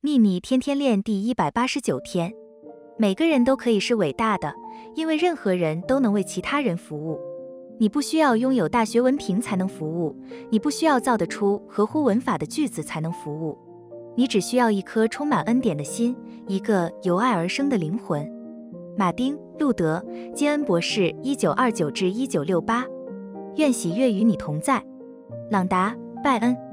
秘密天天练第一百八十九天。每个人都可以是伟大的因为任何人都能为其他人服务。你不需要拥有大学文凭才能服务你不需要造得出合乎文法的句子才能服务。你只需要一颗充满恩典的心一个由爱而生的灵魂。马丁路德金恩博士一九二九至一九六八。愿喜悦与你同在。朗达拜恩。